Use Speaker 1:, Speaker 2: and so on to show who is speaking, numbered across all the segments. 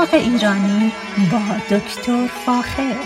Speaker 1: باغ ایرانی با دکتر فاخر.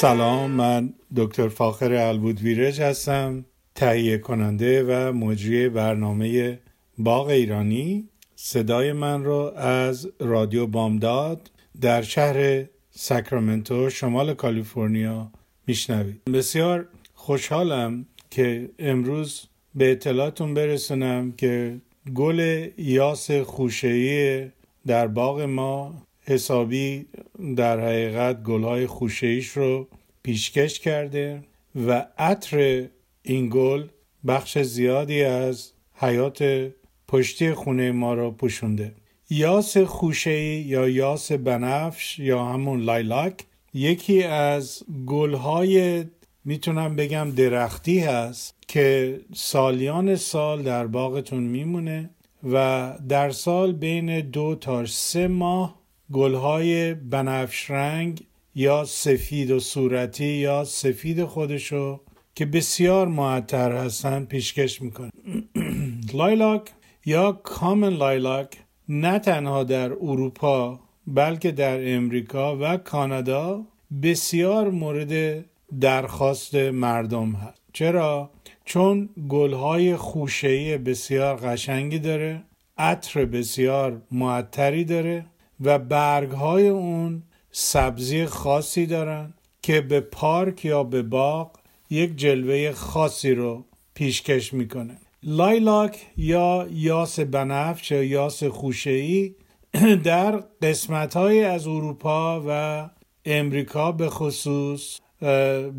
Speaker 2: سلام من دکتر فاخر البود ویرج هستم تهیه کننده و مجری برنامه باغ ایرانی. صدای من را از رادیو بامداد در شهر ساکرامنتو شمال کالیفرنیا میشنوید. بسیار خوشحالم که امروز به اطلاعتون برسونم که گل یاس خوشهی در باغ ما حسابی در حقیقت گلهای خوشهیش رو پیشکش کرده و عطر این گل بخش زیادی از حیات پشتی خونه ما را پوشونده. یاس خوشهی یا یاس بنفش یا همون لایلاک یکی از گلهای می‌تونم بگم درختی هست که سالیان سال در باغتون میمونه و در سال بین دو تا سه ماه گلهای بنفش رنگ یا سفید و صورتی یا سفید خودشو که بسیار معطر هستن پیشکش می‌کنه lilac یا common lilac نه تنها در اروپا بلکه در امریکا و کانادا بسیار مورد درخواست مردم هست چرا؟ چون گلهای خوشهی بسیار قشنگی داره عطر بسیار معطری داره و برگهای اون سبزی خاصی دارن که به پارک یا به باغ یک جلوه خاصی رو پیشکش می‌کنه. لایلاک یا یاس بنفش یا یاس خوشهی در قسمت های از اروپا و امریکا به خصوص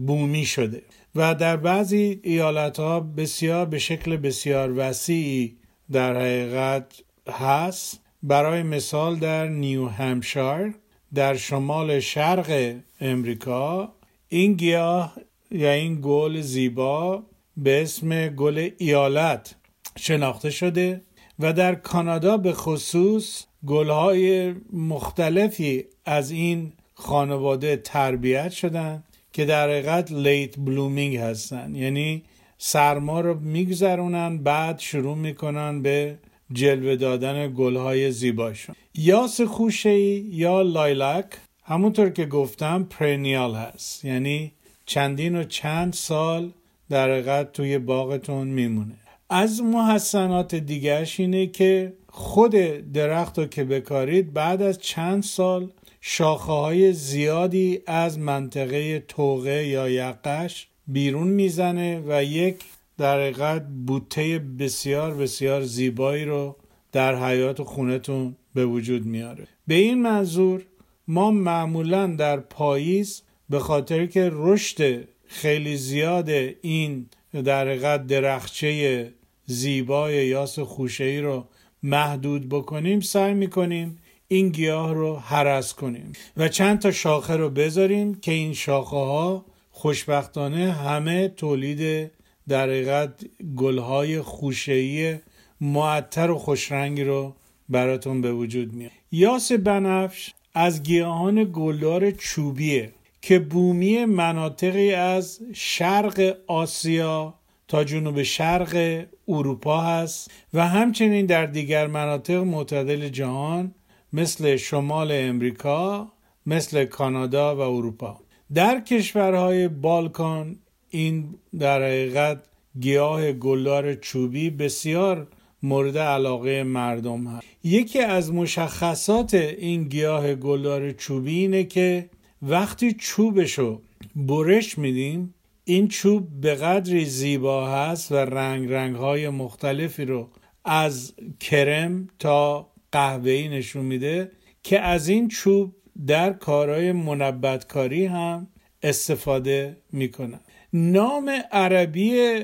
Speaker 2: بومی شده. و در بعضی ایالت ها بسیار به شکل بسیار وسیعی در حقیقت هست. برای مثال در نیو همشار در شمال شرق امریکا این گیاه یا این گل زیبا به اسم گل ایالت شناخته شده و در کانادا به خصوص گلهای مختلفی از این خانواده تربیت شدن. که در حقیقت late blooming هستن. یعنی سرما رو میگذرونن بعد شروع می‌کنن به جلوه دادن گلهای زیباشون. یاس خوشه‌ای یا lilac همونطور که گفتم پرینیال هست. یعنی چندین و چند سال در حقیقت توی باغتون میمونه. از محسنات دیگرش اینه که خود درخت رو که بکارید بعد از چند سال شاخه های زیادی از منطقه توقه یا یقش بیرون می‌زنه و یک در حقیقت بوته بسیار بسیار زیبایی رو در حیات خونتون به وجود میاره. به این منظور ما معمولا در پاییز به خاطر که رشد خیلی زیاد این در حقیقت درخچه زیبای یاس خوشه ای رو محدود بکنیم سعی می‌کنیم این گیاه رو حرس کنیم و چند تا شاخه رو بذاریم که این شاخه ها خوشبختانه همه تولید در حقیقت گلهای خوشه‌ای معطر و خوشرنگی رو براتون به وجود میاد یاس بنفش از گیاهان گلدار چوبیه که بومی مناطقی از شرق آسیا تا جنوب شرق اروپا هست و همچنین در دیگر مناطق معتدل جهان مثل شمال امریکا مثل کانادا و اروپا. در کشورهای بالکان این در حقیقت گیاه گلدار چوبی بسیار مورد علاقه مردم هست. یکی از مشخصات این گیاه گلدار چوبی اینه که وقتی چوبشو برش میدیم این چوب به قدری زیبا هست و رنگ رنگ های مختلفی رو از کرم تا قهوه‌ای نشون میده که از این چوب در کارهای منبتکاری هم استفاده می‌کنن. نام عربی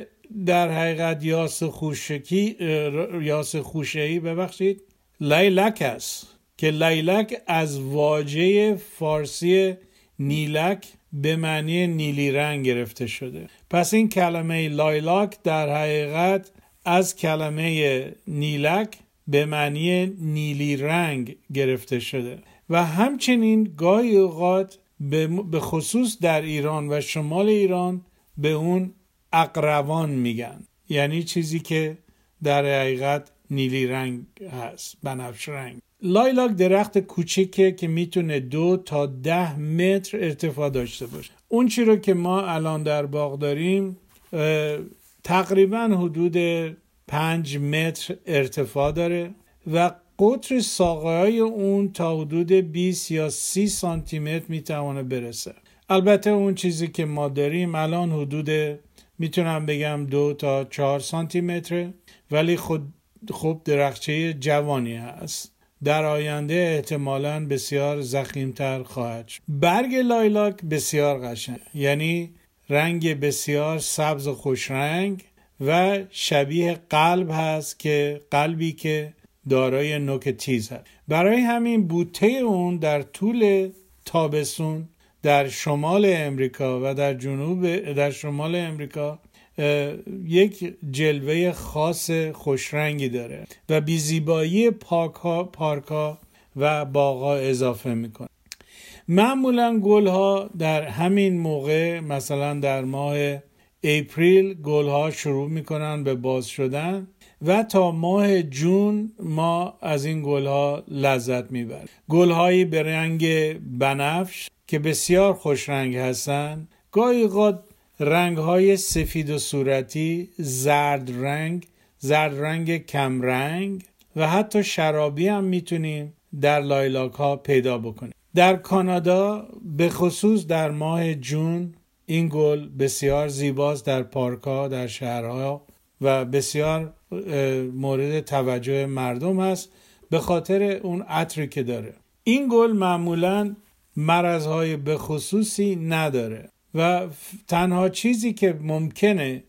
Speaker 2: در حقیقت یاس خوشکی یاس خوشهی ببخشید لیلک است که لیلک از واژه فارسی نیلک به معنی نیلی رنگ گرفته شده. پس این کلمه لایلاک در حقیقت از کلمه نیلک به معنی نیلی رنگ گرفته شده. و همچنین گاهی اوقات به خصوص در ایران و شمال ایران به اون اقروان میگن. یعنی چیزی که در حقیقت نیلی رنگ هست بنفش رنگ. لایلاک درخت کوچیکه که می‌تونه دو تا ده متر ارتفاع داشته باشه. اون چی رو که ما الان در باغ داریم تقریبا حدود پنج متر ارتفاع داره و قطر ساقه های اون تا حدود 20 یا 30 سانتی متر می‌تونه برسه. البته اون چیزی که ما داریم الان حدود می‌تونم بگم دو تا چهار سانتی متره ولی خود خوب درخچه جوانی هست. در آینده احتمالا بسیار زخیمتر خواهد شد. برگ لایلاک بسیار قشنگ یعنی رنگ بسیار سبز و خوش رنگ و شبیه قلب هست که قلبی که دارای نوک تیز هست. برای همین بوته اون در طول تابستون در شمال امریکا و در جنوب در شمال امریکا یک جلوه خاص خوشرنگی داره و بیزیبایی پارک ها, پارک ها و باغا اضافه می‌کنه. معمولا گل ها در همین موقع مثلا در ماه اپریل گل ها شروع می‌کنن به باز شدن و تا ماه جون ما از این گل ها لذت می‌بریم. گل هایی به رنگ بنفش که بسیار خوش رنگ هستند گاهی قد رنگ های سفید و صورتی زرد رنگ زرد رنگ کم رنگ و حتی شرابی هم می‌تونیم در لایلاک ها پیدا بکنیم. در کانادا به خصوص در ماه جون این گل بسیار زیباست در پارک در شهرها و بسیار مورد توجه مردم است به خاطر اون عطری که داره. این گل معمولا مرضهای به خصوصی نداره و تنها چیزی که ممکنه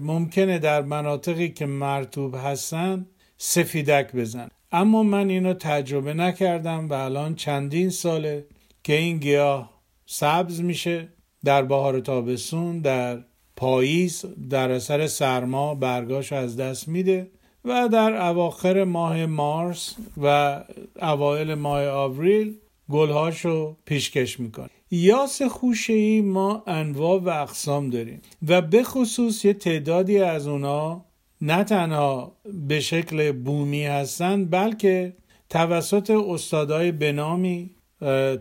Speaker 2: ممکنه در مناطقی که مرتوب هستن سفیدک بزن. اما من اینو تجربه نکردم و الان چندین ساله که این گیاه سبز میشه. در بهار تابستون در پاییز در اثر سرما برگاش از دست میده و در اواخر ماه مارس و اوایل ماه آوریل گلهاشو پیشکش می‌کنه. یاس خوشه ای ما انواع و اقسام داریم و به خصوص یه تعدادی از اونا نه تنها به شکل بومی هستند بلکه توسط استادای بنامی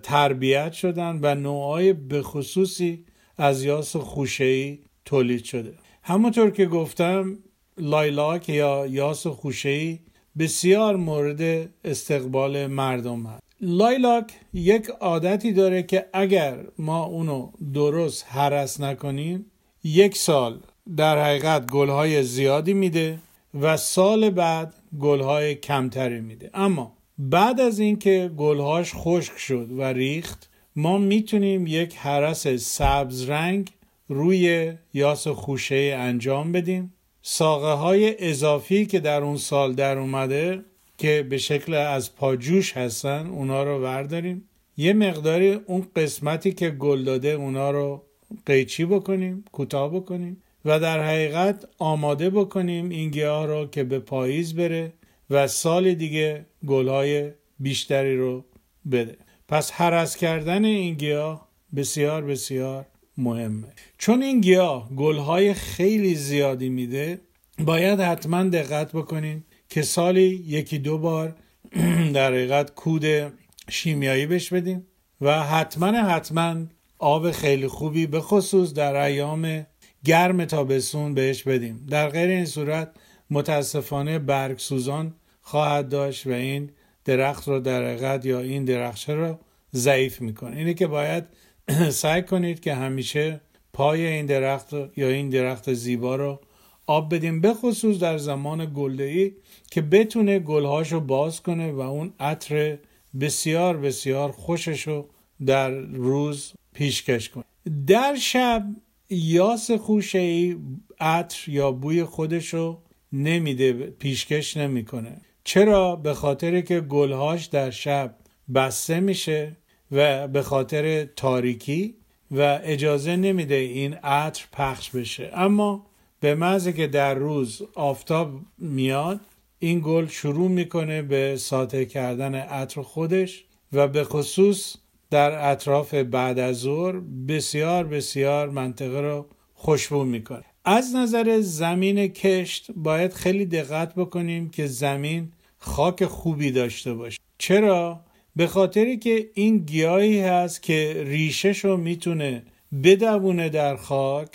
Speaker 2: تربیت شدن و نوعای به خصوصی از یاس خوشه ای تولید شده. همونطور که گفتم lilac یا یاس خوشه ای بسیار مورد استقبال مردم هست. lilac یک عادتی داره که اگر ما اونو درست هرس نکنیم یک سال در حقیقت گلهای زیادی میده و سال بعد گلهای کمتری میده. اما بعد از اینکه گلهاش خشک شد و ریخت ما می‌تونیم یک حرس سبز رنگ روی یاس خوشه انجام بدیم. ساقه های اضافی که در اون سال در اومده که به شکل از پاجوش هستن اونا رو ورداریم. یه مقداری اون قسمتی که گل داده اونا رو قیچی بکنیم کوتاه بکنیم و در حقیقت آماده بکنیم این گیاه رو که به پاییز بره. و سال دیگه گلهای بیشتری رو بده. پس حرس کردن این گیاه بسیار بسیار مهمه. چون این گیاه گلهای خیلی زیادی میده باید حتما دقت بکنیم که سالی یکی دو بار در حقیقت کود شیمیایی بش بدیم و حتما حتما آب خیلی خوبی به خصوص در ایام گرم تابستون بهش بدیم در غیر این صورت متاسفانه برگ سوزان خواهد داشت و این درخت رو در حقیقت یا این درخشه رو ضعیف می‌کنه. اینه که باید سعی کنید که همیشه پای این درخت یا این درخت زیبا رو آب بدیم به خصوص در زمان گلدهی که بتونه گلهاشو باز کنه و اون عطر بسیار بسیار خوشش رو در روز پیشکش کنه. در شب یاس خوشه ای عطر یا بوی خودشو نمیده پیشکش نمی‌کنه. چرا؟ به خاطر که گلهاش در شب بسته میشه و به خاطر تاریکی و اجازه نمیده این عطر پخش بشه. اما به محض که در روز آفتاب میاد این گل شروع می‌کنه به ساطع کردن عطر خودش و به خصوص در اطراف بعد از ظهر بسیار بسیار منطقه رو خوشبو می‌کنه. از نظر زمین کشت باید خیلی دقت بکنیم که زمین خاک خوبی داشته باشه. چرا؟ به خاطری که این گیاهی هست که ریشش رو می‌تونه بدوونه در خاک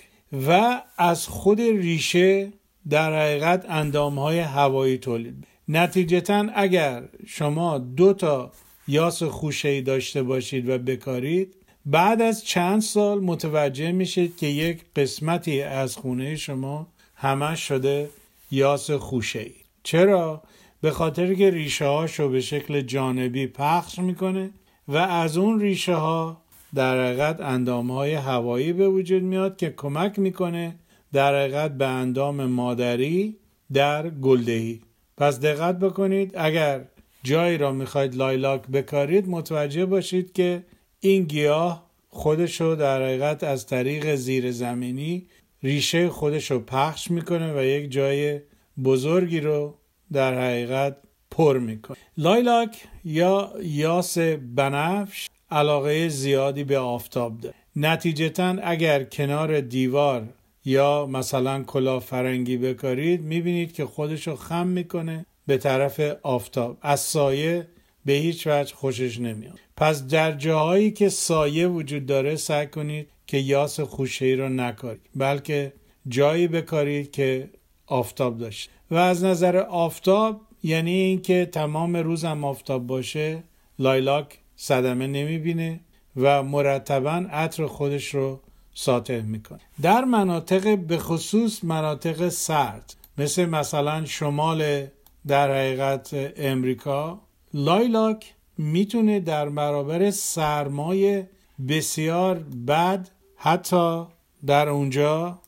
Speaker 2: و از خود ریشه در حقیقت اندامهای هوایی تولید نتیجتا اگر شما دو تا یاس خوشه داشته باشید و بکارید بعد از چند سال متوجه میشید که یک قسمتی از خونه شما همه شده یاس خوشه ای چرا؟ به خاطر که ریشه هاشو به شکل جانبی پخش می‌کنه و از اون ریشه ها در حقیقت اندام های هوایی به وجود میاد که کمک می‌کنه در حقیقت به اندام مادری در گلدهی پس دقت بکنید اگر جایی را می‌خواید لایلاک بکارید متوجه باشید که این گیاه خودشو در حقیقت از طریق زیر زمینی ریشه خودشو پخش می‌کنه و یک جای بزرگی رو در حقیقت پر می‌کنه. لایلاک یا یاس بنفش علاقه زیادی به آفتاب داره. نتیجتا اگر کنار دیوار یا مثلا کلاه فرنگی بکارید می‌بینید که خودشو خم می‌کنه به طرف آفتاب. از سایه به هیچ وجه خوشش نمیاد. پس در جاهایی که سایه وجود داره سعی کنید که یاس خوشه ای رو نکارید بلکه جایی بکارید که آفتاب داشته. و از نظر آفتاب یعنی اینکه تمام روزم آفتاب باشه lilac صدمه نمی‌بینه و مرتبا عطر خودش رو ساطع می‌کنه. در مناطق به خصوص مناطق سرد مثل مثلا شمال در حقیقت امریکا lilac می‌تونه در برابر سرمای بسیار بد حتی در اونجا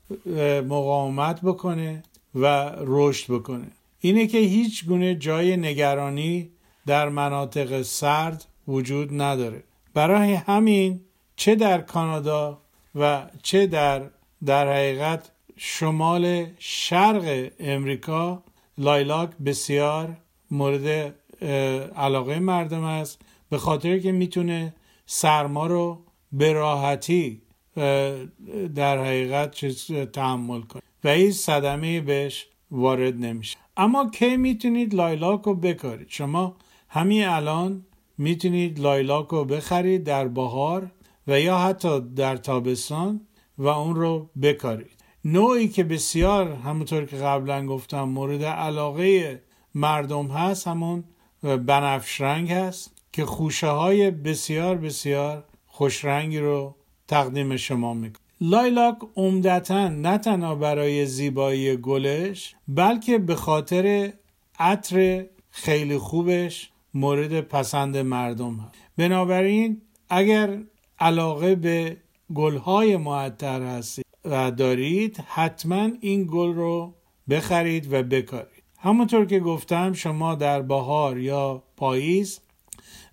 Speaker 2: مقاومت بکنه و رشد بکنه. اینه که هیچ گونه جای نگرانی در مناطق سرد وجود نداره. برای همین چه در کانادا و چه در در حقیقت شمال شرق امریکا لایلاک بسیار مورد علاقه مردم است به خاطر اینکه می‌تونه سرما رو به راحتی در حقیقت چیز تحمل کنه. و این صدمه بهش وارد نمیشه. اما کی می‌تونید لایلاک رو بکارید؟ شما همین الان می‌تونید لایلاک رو بخرید در بهار و یا حتی در تابستان و اون رو بکارید. نوعی که بسیار همونطور که قبلا گفتم مورد علاقه مردم هست همون بنفش رنگ هست که خوشه های بسیار بسیار خوش رنگی رو تقدیم شما می‌کنه. لایلاک عمدتا نه تنها برای زیبایی گلش بلکه به خاطر عطر خیلی خوبش مورد پسند مردم هست. بنابراین اگر علاقه به گلهای معطر هستید و دارید حتما این گل رو بخرید و بکارید. همونطور که گفتم شما در بهار یا پاییز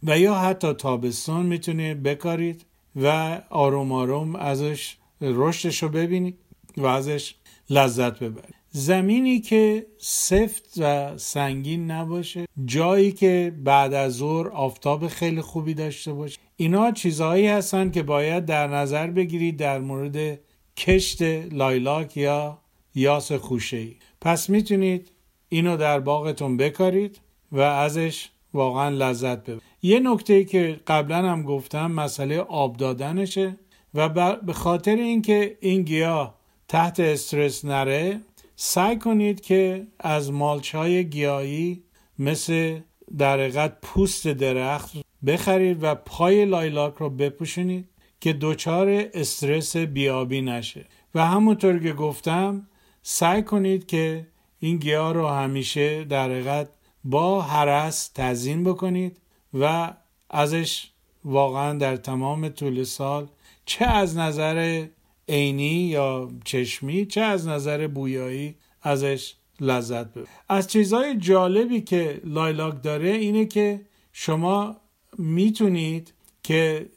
Speaker 2: و یا حتی تابستان می‌تونید بکارید و آروم آروم ازش رشدش رو ببینید و ازش لذت ببرید. زمینی که سفت و سنگین نباشه جایی که بعد از ظهر آفتاب خیلی خوبی داشته باشه. اینا چیزهایی هستن که باید در نظر بگیرید در مورد کشت لایلاک یا یاس خوشه ای پس می‌تونید اینو در باغتون بکارید و ازش واقعا لذت ببرید. یه نکته که قبلا هم گفتم مسئله آب دادنشه و به خاطر اینکه این گیاه تحت استرس نره سعی کنید که از مالچ های گیاهی مثل در پوست درخت بخرید و پای لایلاک رو بپوشونید که دچار استرس بیابی نشه. و همونطور که گفتم سعی کنید که این گیاه رو همیشه در با حرس تزین بکنید و ازش واقعا در تمام طول سال چه از نظر عینی یا چشمی چه از نظر بویایی ازش لذت ببرید. از چیزهای جالبی که لایلاک داره اینه که شما می‌تونید که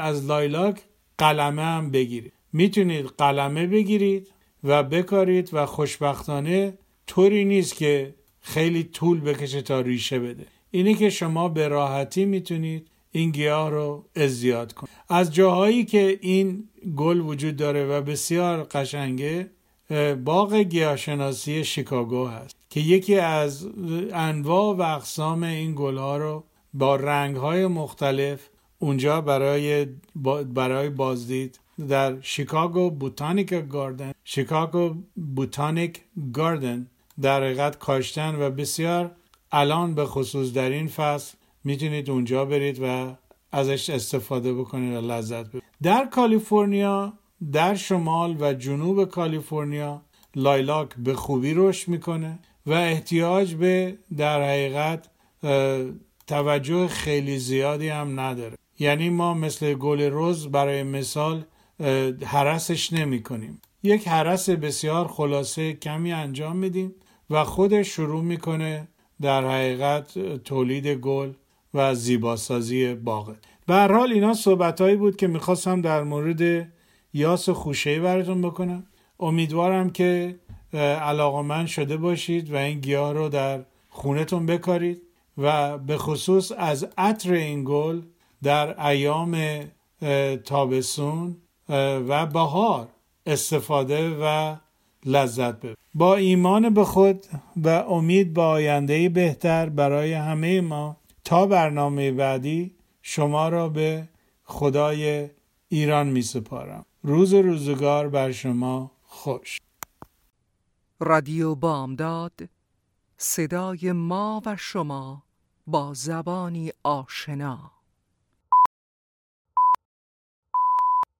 Speaker 2: از لایلاک قلمه هم بگیرید. می‌تونید قلمه بگیرید و بکارید و خوشبختانه طوری نیست که خیلی طول بکشه تا ریشه بده. اینه که شما به راحتی می‌تونید این گیاه رو ازدیاد کنید. از جاهایی که این گل وجود داره و بسیار قشنگه باغ گیاهشناسی شیکاگو هست که یکی از انواع و اقسام این گلها رو با رنگ های مختلف اونجا برای برای بازدید در شیکاگو بوتانیک گاردن شیکاگو بوتانیک گاردن در حقیقت کاشتن و بسیار الان به خصوص در این فصل می‌تونید اونجا برید و ازش استفاده بکنید و لذت ببرید. در کالیفرنیا در شمال و جنوب کالیفرنیا لایلاک به خوبی رشد می‌کنه و احتیاج به در حقیقت توجه خیلی زیادی هم نداره. یعنی ما مثل گل روز برای مثال حرسش نمی کنیم. یک حرس بسیار خلاصه کمی انجام میدیم و خودش شروع می‌کنه در حقیقت تولید گل و زیباسازی باغ به هر حال اینا صحبتهایی بود که می‌خواستم در مورد یاس خوشه براتون بکنم. امیدوارم که علاقمند شده باشید و این گیاه رو در خونتون بکارید و به خصوص از عطر این گل در ایام تابسون و بهار استفاده و لذت ببرید با ایمان به خود و امید به آینده بهتر برای همه ما. تا برنامه بعدی شما را به خدای ایران می سپارم. روز روزگار بر شما خوش.
Speaker 3: رادیو بامداد صدای ما و شما با زبانی آشنا.